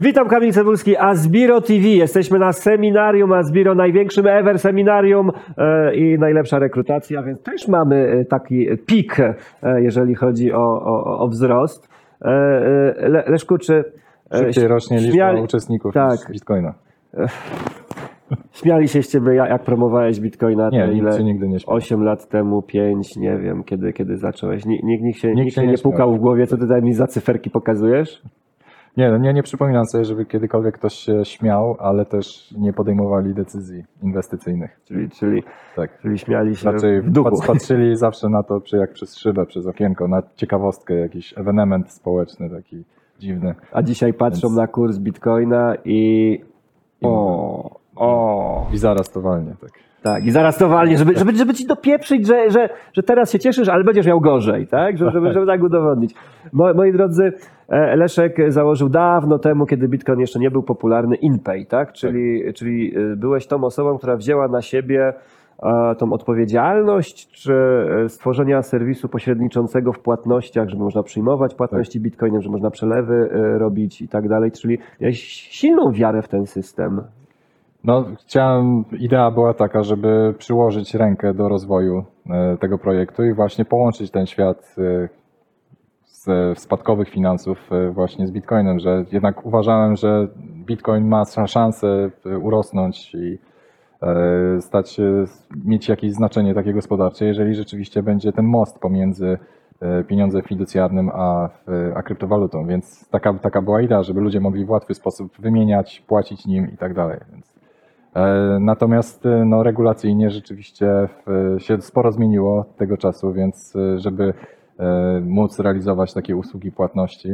Witam Kamil Cebulski, Asbiro TV. Jesteśmy na seminarium Asbiro, największym ever seminarium e, i najlepsza rekrutacja, więc też mamy e, taki pik, e, jeżeli chodzi o, o, o wzrost. E, Le, Leszku, czy Szybciej rośnie liczba śmiali- uczestników tak. Bitcoina. Śmiali się z ciebie, jak promowałeś Bitcoina, Nie, ile? nigdy nie śmiał. 8 lat temu, 5, nie wiem, kiedy, kiedy zacząłeś. Nikt, nikt, się, Nikt nikt się nie nie pukał w głowie, co ty tutaj mi za cyferki pokazujesz? Nie, no nie, nie przypominam sobie, żeby kiedykolwiek ktoś się śmiał, ale też nie podejmowali decyzji inwestycyjnych. Czyli, czyli, Tak. czyli śmiali się Raczej w duchu. pat- patrzyli zawsze na to, jak przez szybę, przez okienko, na ciekawostkę, jakiś ewenement społeczny taki dziwny. A dzisiaj patrzą Więc- na kurs Bitcoina i. O, o. I zaraz to walnie, tak. Tak, i zaraz to walnie, żeby, żeby, żeby ci dopieprzyć, że, że, że teraz się cieszysz, ale będziesz miał gorzej, tak? Żeby, żeby, żeby tak udowodnić. Mo, moi drodzy, e, Leszek założył dawno temu, kiedy Bitcoin jeszcze nie był popularny, InPay, tak? Czyli, czyli e, byłeś tą osobą, która wzięła na siebie e, tą odpowiedzialność, czy stworzenia serwisu pośredniczącego w płatnościach, żeby można przyjmować płatności Bitcoinem, że można przelewy robić i tak dalej, czyli miałeś silną wiarę w ten system. No, chciałem, idea była taka, żeby przyłożyć rękę do rozwoju e, tego projektu i właśnie połączyć ten świat e, z spadkowych finansów e, właśnie z Bitcoinem, że jednak uważałem, że Bitcoin ma szansę urosnąć i stać się, mieć jakieś znaczenie takie gospodarcze, jeżeli rzeczywiście będzie ten most pomiędzy pieniądzem fiducjarnym a, a kryptowalutą. Więc taka, taka była idea, żeby ludzie mogli w łatwy sposób wymieniać, płacić nim i tak dalej. Więc Natomiast e, no, regulacyjnie rzeczywiście w, się sporo zmieniło tego czasu, więc e, żeby e, móc realizować takie usługi płatności,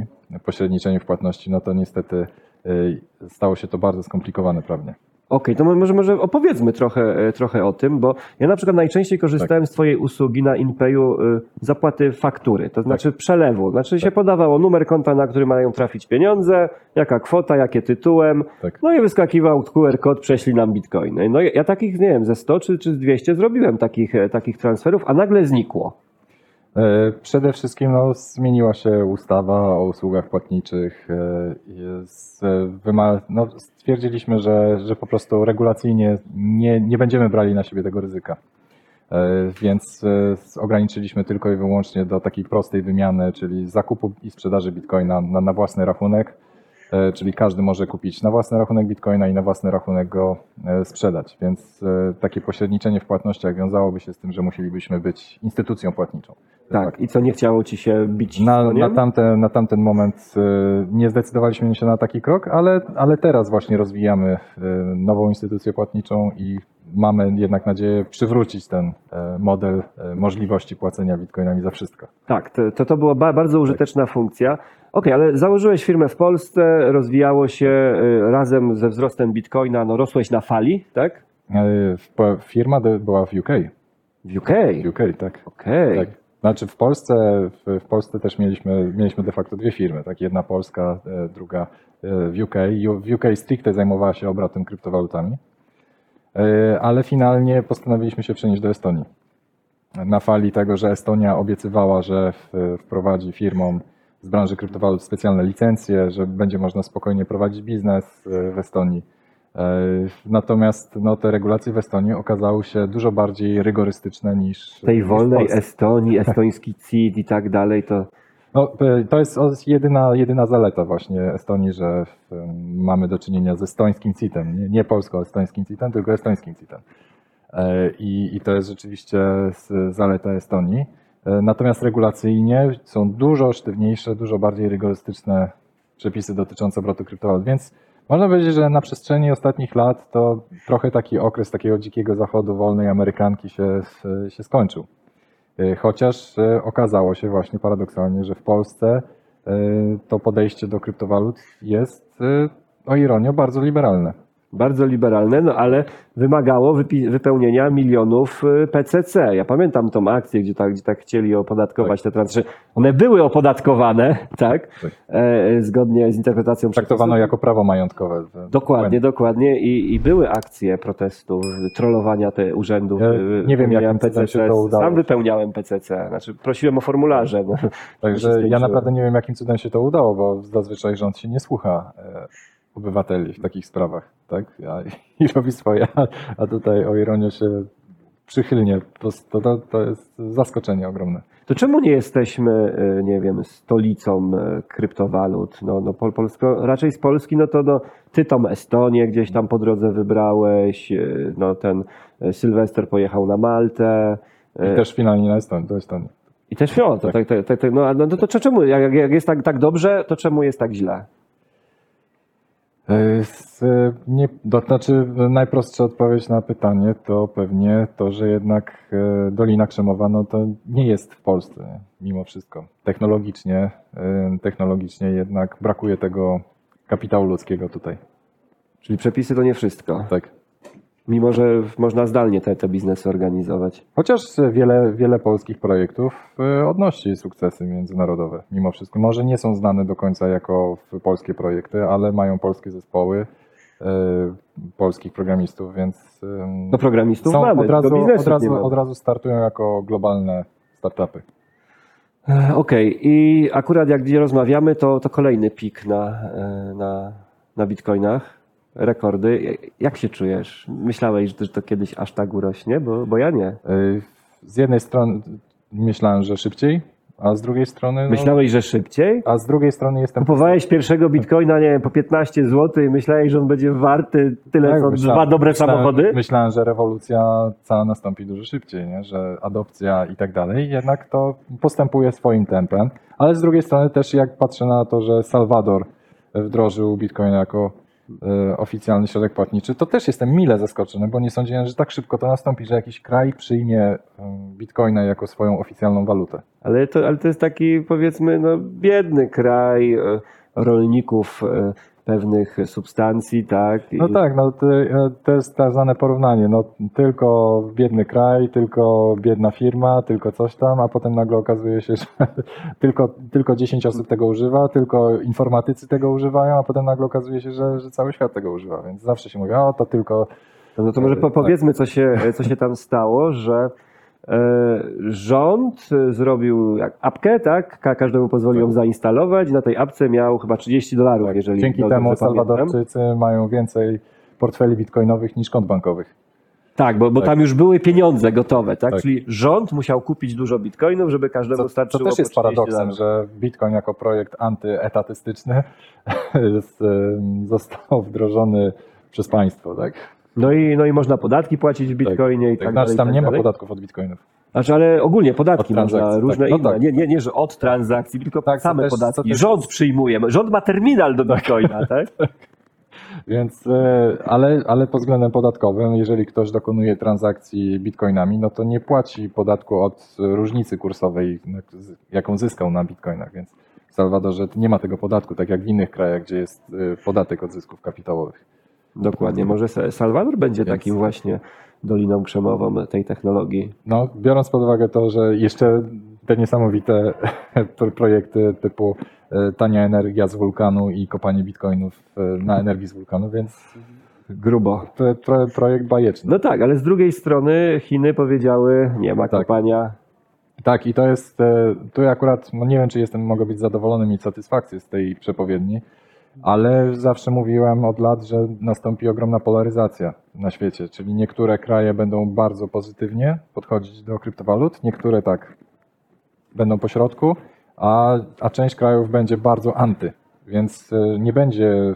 pośredniczenie w płatności, no to niestety e, stało się to bardzo skomplikowane prawnie. Okej, to może, może opowiedzmy trochę, e, trochę o tym, bo ja na przykład najczęściej korzystałem z Twojej usługi na InPayu y, zapłaty faktury, to znaczy przelewu. Znaczy się podawało numer konta, na który mają trafić pieniądze, jaka kwota, jakie tytułem, Tak. no i wyskakiwał QR kod, prześlij nam bitcoiny. No ja takich, nie wiem, ze 100 czy, czy z 200 zrobiłem takich, e, takich transferów, a nagle znikło. E, Przede wszystkim no, zmieniła się ustawa o usługach płatniczych. e, Jest, e, no, stwierdziliśmy, że, że po prostu regulacyjnie nie, nie będziemy brali na siebie tego ryzyka. Więc ograniczyliśmy tylko i wyłącznie do takiej prostej wymiany, czyli zakupu i sprzedaży bitcoina na, na własny rachunek. E, Czyli każdy może kupić na własny rachunek bitcoina i na własny rachunek go e, sprzedać. Więc e, takie pośredniczenie w płatnościach wiązałoby się z tym, że musielibyśmy być instytucją płatniczą. Tak, i co nie chciało Ci się bić Na, koniem? na, tamten, na tamten moment nie zdecydowaliśmy się na taki krok, ale, ale teraz właśnie rozwijamy nową instytucję płatniczą i mamy jednak nadzieję przywrócić ten model możliwości płacenia bitcoinami za wszystko. Tak, to, to, była ba, bardzo użyteczna funkcja. Okej, ale założyłeś firmę w Polsce, rozwijało się y, razem ze wzrostem bitcoina, no rosłeś na fali, tak? E, Firma była w UK. W UK. W UK, tak. Okej. Tak. Znaczy w Polsce, w, Polsce też mieliśmy, mieliśmy de facto dwie firmy, tak? jedna polska, e, druga e, w UK. W UK stricte zajmowała się obrotem kryptowalutami, ale finalnie postanowiliśmy się przenieść do Estonii. Na fali tego, że Estonia obiecywała, że wprowadzi firmom z branży kryptowalut specjalne licencje, że będzie można spokojnie prowadzić biznes e, w Estonii. E, Natomiast no, te regulacje w Estonii okazały się dużo bardziej rygorystyczne niż tej niż wolnej. Estonii, estoński CIT i tak dalej, to No, e, to jest jedyna, jedyna zaleta właśnie Estonii, że mamy do czynienia z estońskim CIT-em. Nie, nie polsko-estońskim CIT-em, tylko estońskim CIT-em. I, I to jest rzeczywiście zaleta Estonii. E, Natomiast regulacyjnie są dużo sztywniejsze, dużo bardziej rygorystyczne przepisy dotyczące obrotu kryptowalut, więc można powiedzieć, że na przestrzeni ostatnich lat to trochę taki okres takiego dzikiego zachodu wolnej Amerykanki się, się skończył. Y, Chociaż y, okazało się właśnie paradoksalnie, że w Polsce to podejście do kryptowalut jest, o ironię, bardzo liberalne. Bardzo liberalne, no ale wymagało wypełnienia milionów y, PCC. Ja pamiętam tą akcję, gdzie tak, gdzie tak chcieli opodatkować te transakcje. One były opodatkowane, tak? Tak. E, zgodnie z interpretacją Traktowano przepisów. jako prawo majątkowe. Dokładnie, dokładnie. I, I były akcje protestu, trollowania te urzędów. Ja y, nie wiem, jakim cudem się to udało. Sam wypełniałem PCC, znaczy prosiłem o formularze. No. Także ja naprawdę nie wiem, jakim cudem się to udało, bo zazwyczaj rząd się nie słucha e, obywateli w takich sprawach, tak? A, I robi swoje, a, tutaj o ironię się przychylnie, prostu to, to jest zaskoczenie ogromne. To czemu nie jesteśmy, y, nie wiem, stolicą y, kryptowalut? No, no Pol, Polsko, raczej z Polski, no to no, ty tą Estonię gdzieś tam po drodze wybrałeś, y, no ten Sylwester pojechał na Maltę. I też finalnie na Estonii, do Estonii. I też no, to, tak, tak, tak, tak, no, no to, to czemu, jak, jak jest tak, tak dobrze, to czemu jest tak źle? E, z, nie, to znaczy najprostsza odpowiedź na pytanie to pewnie to, że jednak e, Dolina Krzemowa no to nie jest w Polsce mimo wszystko. Technologicznie, e, technologicznie jednak brakuje tego kapitału ludzkiego tutaj. Czyli przepisy to nie wszystko. Tak. Mimo, że można zdalnie te, te biznesy organizować. Chociaż wiele, wiele polskich projektów e, odnosi sukcesy międzynarodowe, mimo wszystko. Może nie są znane do końca jako polskie projekty, ale mają polskie zespoły, e, polskich programistów, więc No programistów są mamy, od razu, od, razu, od razu startują jako globalne startupy. E, Okej, i akurat jak gdzie rozmawiamy, to, to kolejny pik na, na, na bitcoinach, rekordy. Jak się czujesz? Myślałeś, że to kiedyś aż tak urośnie? Bo, bo ja nie. E, Z jednej strony myślałem, że szybciej, a z drugiej strony. No, Myślałeś, że szybciej? a z drugiej strony jestem. Kupowałeś pierwszego bitcoina, nie wiem, po 15 zł i myślałeś, że on będzie warty tyle, Tak, co myślałem- dwa dobre myślałem- samochody? Myślałem, że rewolucja cała nastąpi dużo szybciej, nie? że adopcja i tak dalej. Jednak to postępuje swoim tempem. Ale z drugiej strony też jak patrzę na to, że Salwador wdrożył Bitcoin jako oficjalny środek płatniczy, to też jestem mile zaskoczony, bo nie sądziłem, że tak szybko to nastąpi, że jakiś kraj przyjmie em, Bitcoina jako swoją oficjalną walutę. Ale to, ale to jest taki, powiedzmy, no, biedny kraj e, rolników e, pewnych substancji, tak? No tak, no to, to jest tak zwane porównanie. No, tylko biedny kraj, tylko biedna firma, tylko coś tam, a potem nagle okazuje się, że tylko, tylko 10 osób tego używa, tylko informatycy tego używają, a potem nagle okazuje się, że, że cały świat tego używa. Więc zawsze się mówi, o to tylko. No to może po, Tak. powiedzmy, co się, co się tam stało, że e, rząd e, zrobił apkę, tak? Ka- Każdemu pozwolił ją zainstalować. Na tej apce miał chyba 30 dolarów, jeżeli Tak. Dzięki dobrze temu pamiętam. Salwadorczycy mają więcej portfeli bitcoinowych niż kont bankowych. Tak, bo, bo Tak. tam już były pieniądze gotowe, tak? Tak. Czyli rząd musiał kupić dużo bitcoinów, żeby każdemu Co, starczyło też jest po 30 paradoksem, dolarów. że Bitcoin jako projekt antyetatystyczny został wdrożony przez państwo, tak? No i, no i można podatki płacić w bitcoinie i tak, tak, dalej. znaczy tam tak nie ma dalej. podatków od bitcoinów. Znaczy, ale ogólnie podatki można, różne tak. No inne. tak. Nie, nie, nie, że od transakcji, tylko Tak, same też- podatki. też- Rząd przyjmuje. Rząd ma terminal do bitcoina, tak? Więc, e, ale, ale pod względem podatkowym, jeżeli ktoś dokonuje transakcji bitcoinami, no to nie płaci podatku od różnicy kursowej, jaką zyskał na bitcoinach. Więc w Salwadorze nie ma tego podatku, tak jak w innych krajach, gdzie jest e, podatek od zysków kapitałowych. Dokładnie. Może Sa- Salwador będzie Więc- takim właśnie doliną krzemową tej technologii. No, biorąc pod uwagę to, że jeszcze te niesamowite pro- projekty typu e, tania energia z wulkanu i kopanie bitcoinów e, na energii z wulkanu, więc Grubo. pro, pro, projekt bajeczny. No tak, ale z drugiej strony Chiny powiedziały, nie ma Tak. kopania. Tak, i to jest, e, tu ja akurat, no nie wiem, czy jestem, mogę być zadowolony, mieć satysfakcję z tej przepowiedni, ale zawsze mówiłem od lat, że nastąpi ogromna polaryzacja na świecie, czyli niektóre kraje będą bardzo pozytywnie podchodzić do kryptowalut, niektóre tak będą po środku, a, a część krajów będzie bardzo anty, więc e, nie będzie e,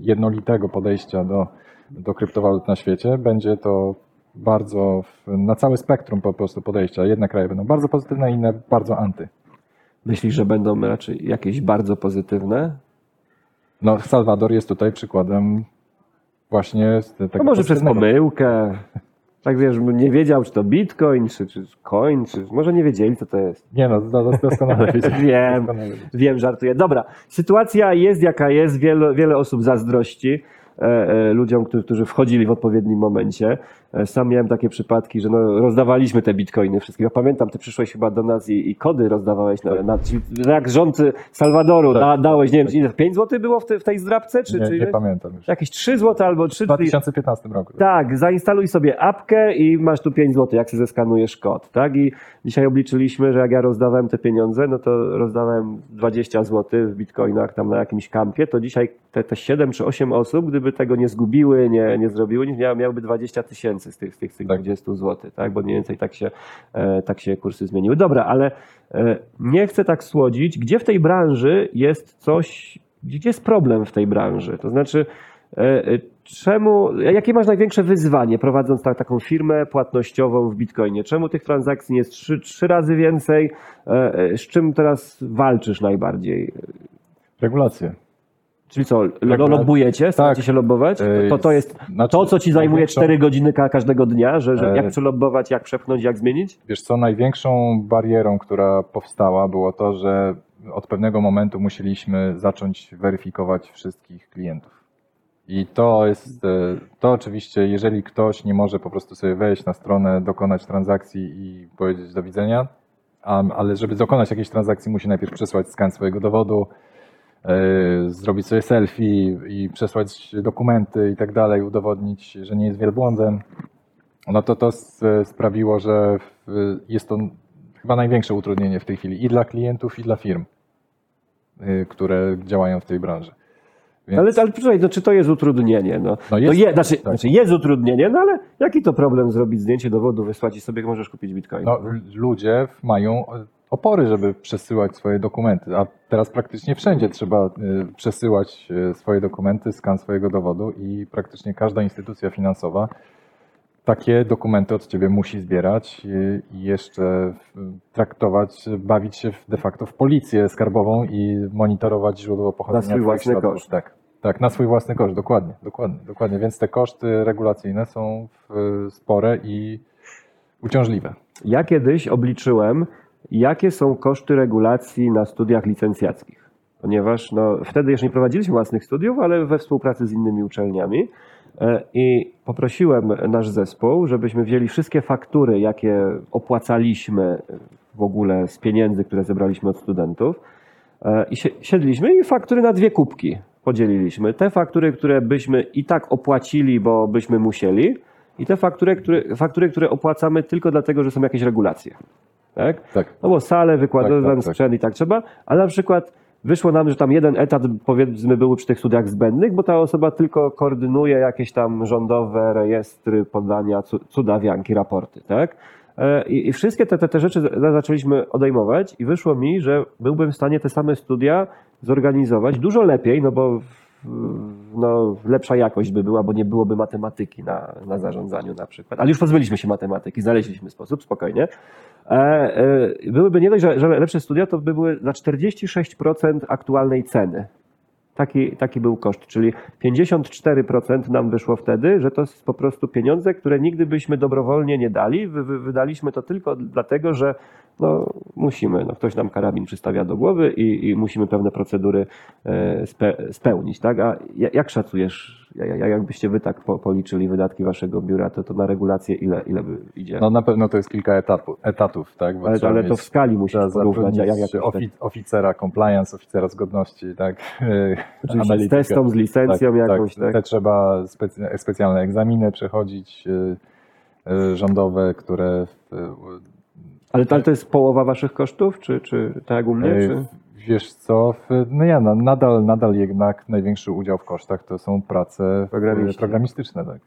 jednolitego podejścia do, do kryptowalut na świecie, będzie to bardzo na całe spektrum po prostu podejścia. Jedne kraje będą bardzo pozytywne, inne bardzo anty. Myślisz, że będą raczej jakieś bardzo pozytywne? No, Salwador jest tutaj przykładem właśnie z tego No może przez pomyłkę. Tak wiesz, nie wiedział, czy to bitcoin, czy, czy coin, czy może nie wiedzieli, co to jest. Nie no, dos- doskonale. Wiem. Doskonale. Wiem, żartuję. Dobra, sytuacja jest jaka jest, wiele, wiele osób zazdrości. E, e, ludziom, którzy, wchodzili w odpowiednim momencie. E, Sam miałem takie przypadki, że no, rozdawaliśmy te bitcoiny wszystkim. Ja pamiętam, ty przyszłeś chyba do nas i, i kody rozdawałeś, na, na, jak rząd Salwadoru Tak. da, dałeś, nie wiem, ile, 5 zł było w, te, w tej zdrabce? Czy, Nie, czy nie pamiętam już. Jakieś 3 zł albo 3 W 2015 roku. tak, zainstaluj sobie apkę i masz tu 5 zł, jak się zeskanujesz kod, tak? I dzisiaj obliczyliśmy, że jak ja rozdawałem te pieniądze, no to rozdałem 20 zł w bitcoinach tam na jakimś kampie, to dzisiaj te, te 7 czy 8 osób, gdyby tego nie zgubiły, nie, nie zrobiły, nie miały, miałyby 20 tysięcy z tych, z tych, z tych Tak. 20 zł, tak? Bo mniej więcej tak się, e, tak się kursy zmieniły. Dobra, ale e, nie chcę tak słodzić. Gdzie w tej branży jest coś, gdzie jest problem w tej branży? To znaczy, E, Czemu, jakie masz największe wyzwanie prowadząc tak, taką firmę płatnościową w Bitcoinie? Czemu tych transakcji jest trzy, trzy razy więcej? Z czym teraz walczysz najbardziej? Regulacje. Czyli co, lo- Regula- lobbujecie? Staracie Tak. się lobbować? E, To, to jest znaczy, to, co ci zajmuje największą- 4 godziny ka- każdego dnia, że, że E, jak przelobbować, jak przepchnąć, jak zmienić? Wiesz co, największą barierą, która powstała, było to, że od pewnego momentu musieliśmy zacząć weryfikować wszystkich klientów. I to jest, e, to oczywiście, jeżeli ktoś nie może po prostu sobie wejść na stronę, dokonać transakcji i powiedzieć do widzenia, ale żeby dokonać jakiejś transakcji, musi najpierw przesłać skan swojego dowodu, zrobić sobie selfie i przesłać dokumenty i tak dalej, udowodnić, że nie jest wielbłądem. No to to sprawiło, że jest to chyba największe utrudnienie w tej chwili i dla klientów, i dla firm, y, które działają w tej branży. Więc Ale, ale słuchaj, no, czy to jest utrudnienie? No, No no jest, je, znaczy, tak. znaczy jest utrudnienie, no ale jaki to problem zrobić zdjęcie dowodu, wysłać i sobie możesz kupić Bitcoin? no, ludzie mają opory, żeby przesyłać swoje dokumenty, a teraz praktycznie wszędzie trzeba y, przesyłać y, swoje dokumenty, skan swojego dowodu i praktycznie każda instytucja finansowa takie dokumenty od ciebie musi zbierać y, i jeszcze traktować, bawić się de facto w policję skarbową i monitorować źródło pochodzenia swój twoich własny środków. koszt. Tak, tak, na swój własny koszt, dokładnie, dokładnie, dokładnie. Więc te koszty regulacyjne są spore i uciążliwe. Ja kiedyś obliczyłem, jakie są koszty regulacji na studiach licencjackich. Ponieważ no, wtedy jeszcze nie prowadziliśmy własnych studiów, ale we współpracy z innymi uczelniami. E, I poprosiłem nasz zespół, żebyśmy wzięli wszystkie faktury, jakie opłacaliśmy w ogóle z pieniędzy, które zebraliśmy od studentów. E, I si- siedliśmy i faktury na dwie kubki podzieliliśmy. Te faktury, które byśmy i tak opłacili, bo byśmy musieli, i te faktury, które, faktury, które opłacamy tylko dlatego, że są jakieś regulacje. Tak? Tak. No bo salę, wykładową, Tak, tak, tak. sprzęt i tak trzeba, ale na przykład wyszło nam, że tam jeden etat powiedzmy był przy tych studiach zbędnych, bo ta osoba tylko koordynuje jakieś tam rządowe rejestry, podania, cu- cudawianki, raporty, tak? E, I, wszystkie te, te, te rzeczy za- zaczęliśmy odejmować i wyszło mi, że byłbym w stanie te same studia zorganizować dużo lepiej, no bo no, lepsza jakość by była, bo nie byłoby matematyki na, na zarządzaniu na przykład. Ale już pozbyliśmy się matematyki, znaleźliśmy sposób, spokojnie. E, e, byłyby nie dość, że, że lepsze studia, to by były na 46% aktualnej ceny. Taki, taki był koszt, czyli 54% nam wyszło wtedy, że to jest po prostu pieniądze, które nigdy byśmy dobrowolnie nie dali. Wy, wy, wydaliśmy to tylko dlatego, że no, musimy. No, ktoś nam karabin przystawia do głowy i, i musimy pewne procedury e, spe, spełnić. Tak? A ja- jak szacujesz, ja- ja- jakbyście wy tak po, policzyli wydatki waszego biura, to, to na regulację ile, ile by idzie? No na pewno to jest kilka etapów, etatów tak? Bo ale, ale to w skali musisz porównać. Jak, jak, ofi- oficera compliance, oficera zgodności, tak? Oczywiście z testą, z licencją jakąś, tak? Te trzeba specy- specjalne egzaminy przechodzić y, y, rządowe, które Ale, ale to jest połowa waszych kosztów, czy, czy tak jak u mnie? y, Czy? wiesz co, no ja nadal, nadal jednak największy udział w kosztach to są prace y, programistyczne, tak?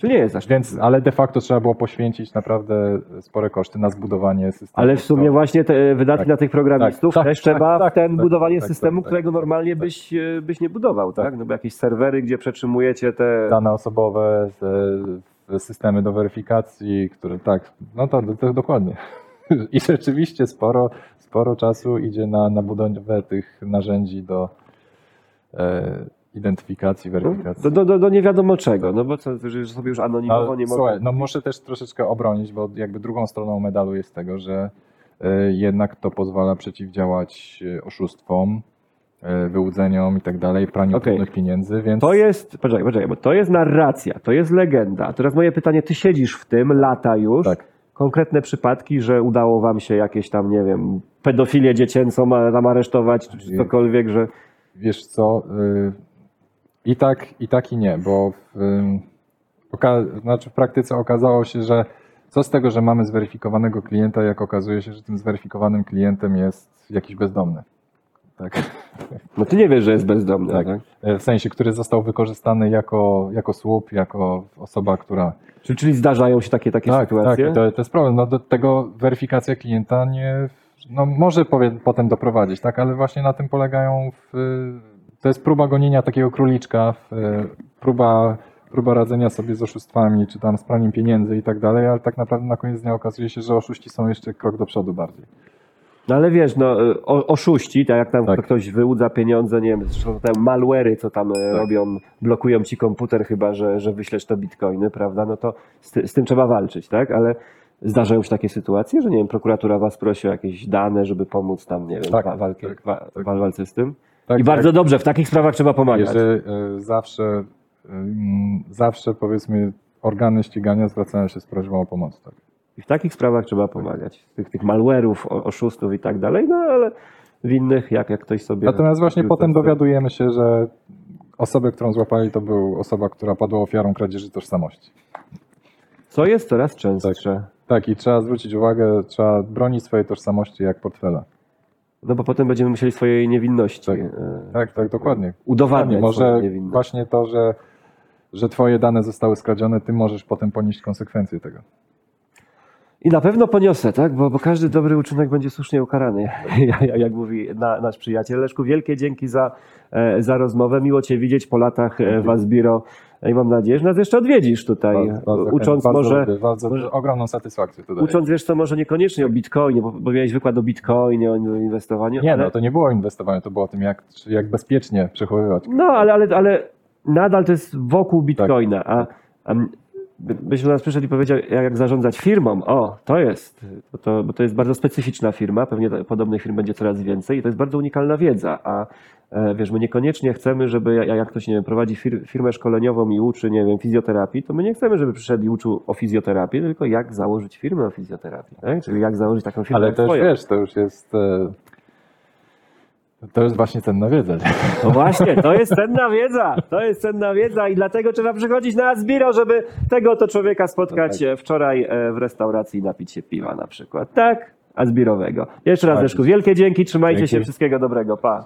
Czy nie jest aż tak? Więc, ale de facto trzeba było poświęcić naprawdę spore koszty na zbudowanie systemu. Ale w sumie właśnie te wydatki Tak. na tych programistów Tak, też tak, trzeba tak, w ten tak, budowanie tak, systemu, tak, którego tak, normalnie tak. byś, e, byś nie budował, tak? Tak. No bo jakieś serwery, gdzie przetrzymujecie te... dane osobowe, e, systemy do weryfikacji, które tak, no to, to dokładnie. I rzeczywiście sporo, sporo czasu idzie na, na budowę tych narzędzi do e, identyfikacji, weryfikacji. Do, do, do, nie wiadomo czego, no bo co, że sobie już anonimowo No, nie słuchaj, no muszę też troszeczkę obronić, bo jakby drugą stroną medalu jest tego, że e, jednak to pozwala przeciwdziałać e, oszustwom wyłudzeniom i tak dalej, praniu brudnych pieniędzy, więc To jest, poczekaj, poczekaj, bo to jest narracja, to jest legenda. A Teraz moje pytanie, ty siedzisz w tym lata już. Tak. Konkretne przypadki, że udało wam się jakieś tam, nie wiem, pedofilię dziecięcą tam aresztować, czy cokolwiek, że... wiesz co, y, i tak, i tak i nie, bo w, znaczy w praktyce okazało się, że co z tego, że mamy zweryfikowanego klienta, jak okazuje się, że tym zweryfikowanym klientem jest jakiś bezdomny. Tak. No ty nie wiesz, że jest bezdomny, tak? Tak. E, W sensie, który został wykorzystany jako, jako słup, jako osoba, która. Czyli, czyli zdarzają się takie, takie tak, sytuacje? tak, to, to jest problem. No, do tego weryfikacja klienta nie. No, może powie, potem doprowadzić, tak, ale właśnie na tym polegają. W, to jest próba gonienia takiego króliczka, w, próba, próba radzenia sobie z oszustwami, czy tam z praniem pieniędzy i tak dalej, ale tak naprawdę na koniec dnia okazuje się, że oszuści są jeszcze krok do przodu bardziej. No ale wiesz, no, y, o, oszuści, tak jak tam Tak. ktoś wyłudza pieniądze, nie wiem, zresztą te malware'y, co tam tak. robią, blokują ci komputer chyba, że, że wyślesz to bitcoiny, prawda, no to z, ty, z tym trzeba walczyć, tak, ale zdarzają się takie sytuacje, że nie wiem, prokuratura was prosi o jakieś dane, żeby pomóc tam, nie wiem, Tak, wa- walkę, tak, wa, tak. wal- walce z tym? Tak, I bardzo dobrze, w takich sprawach trzeba pomagać. Jeżeli y, zawsze, y, zawsze powiedzmy organy ścigania zwracają się z prośbą o pomoc. Tak. I w takich sprawach trzeba pomagać. Tych, tych malware'ów, oszustów i tak dalej, no ale w innych, jak, jak ktoś sobie... Natomiast właśnie potem to- dowiadujemy się, że osobę, którą złapali, to był osoba, która padła ofiarą kradzieży tożsamości. Co jest coraz częstsze. Tak, i trzeba zwrócić uwagę, trzeba bronić swojej tożsamości jak portfela. No bo potem będziemy musieli swojej niewinności Tak. e, Tak, tak, dokładnie. udowadniać Może właśnie to, że, że twoje dane zostały skradzione, ty możesz potem ponieść konsekwencje tego. I na pewno poniosę, tak? Bo, bo każdy dobry uczynek będzie słusznie ukarany, jak, jak mówi na, nasz przyjaciel. Leszku, wielkie dzięki za, e, za rozmowę. Miło Cię widzieć po latach e, w Asbiro i mam nadzieję, że nas jeszcze odwiedzisz tutaj, Bardzo, bardzo, ucząc bardzo może... lubię, bardzo, może- ogromną satysfakcję to daje. Ucząc, wiesz co, może niekoniecznie o bitcoinie, bo, bo miałeś wykład o bitcoinie, o inwestowaniu. Nie, ale, no to nie było o inwestowaniu, to było o tym, jak, jak bezpiecznie przechowywać. No, ale, ale, ale nadal to jest wokół bitcoina, a, a byś do nas przyszedł i powiedział, jak, jak zarządzać firmą. O, to jest, bo to, bo to jest bardzo specyficzna firma, pewnie podobnych firm będzie coraz więcej i to jest bardzo unikalna wiedza, a e, wiesz, my niekoniecznie chcemy, żeby jak, ktoś, nie wiem, prowadzi fir, firmę szkoleniową i uczy, nie wiem, fizjoterapii, to my nie chcemy, żeby przyszedł i uczył o fizjoterapii, tylko jak założyć firmę o fizjoterapii, tak? czyli jak założyć taką firmę Ale to już wiesz, to już jest. To jest właśnie cenna wiedza. No właśnie, to jest cenna wiedza. To jest cenna wiedza i dlatego trzeba przychodzić na Asbiro, żeby tego to człowieka spotkać e, wczoraj e, w restauracji i napić się piwa na przykład. Tak? Asbirowego. Jeszcze raz, Tak. Leszku, wielkie dzięki, trzymajcie Dzięki. się, wszystkiego dobrego, pa.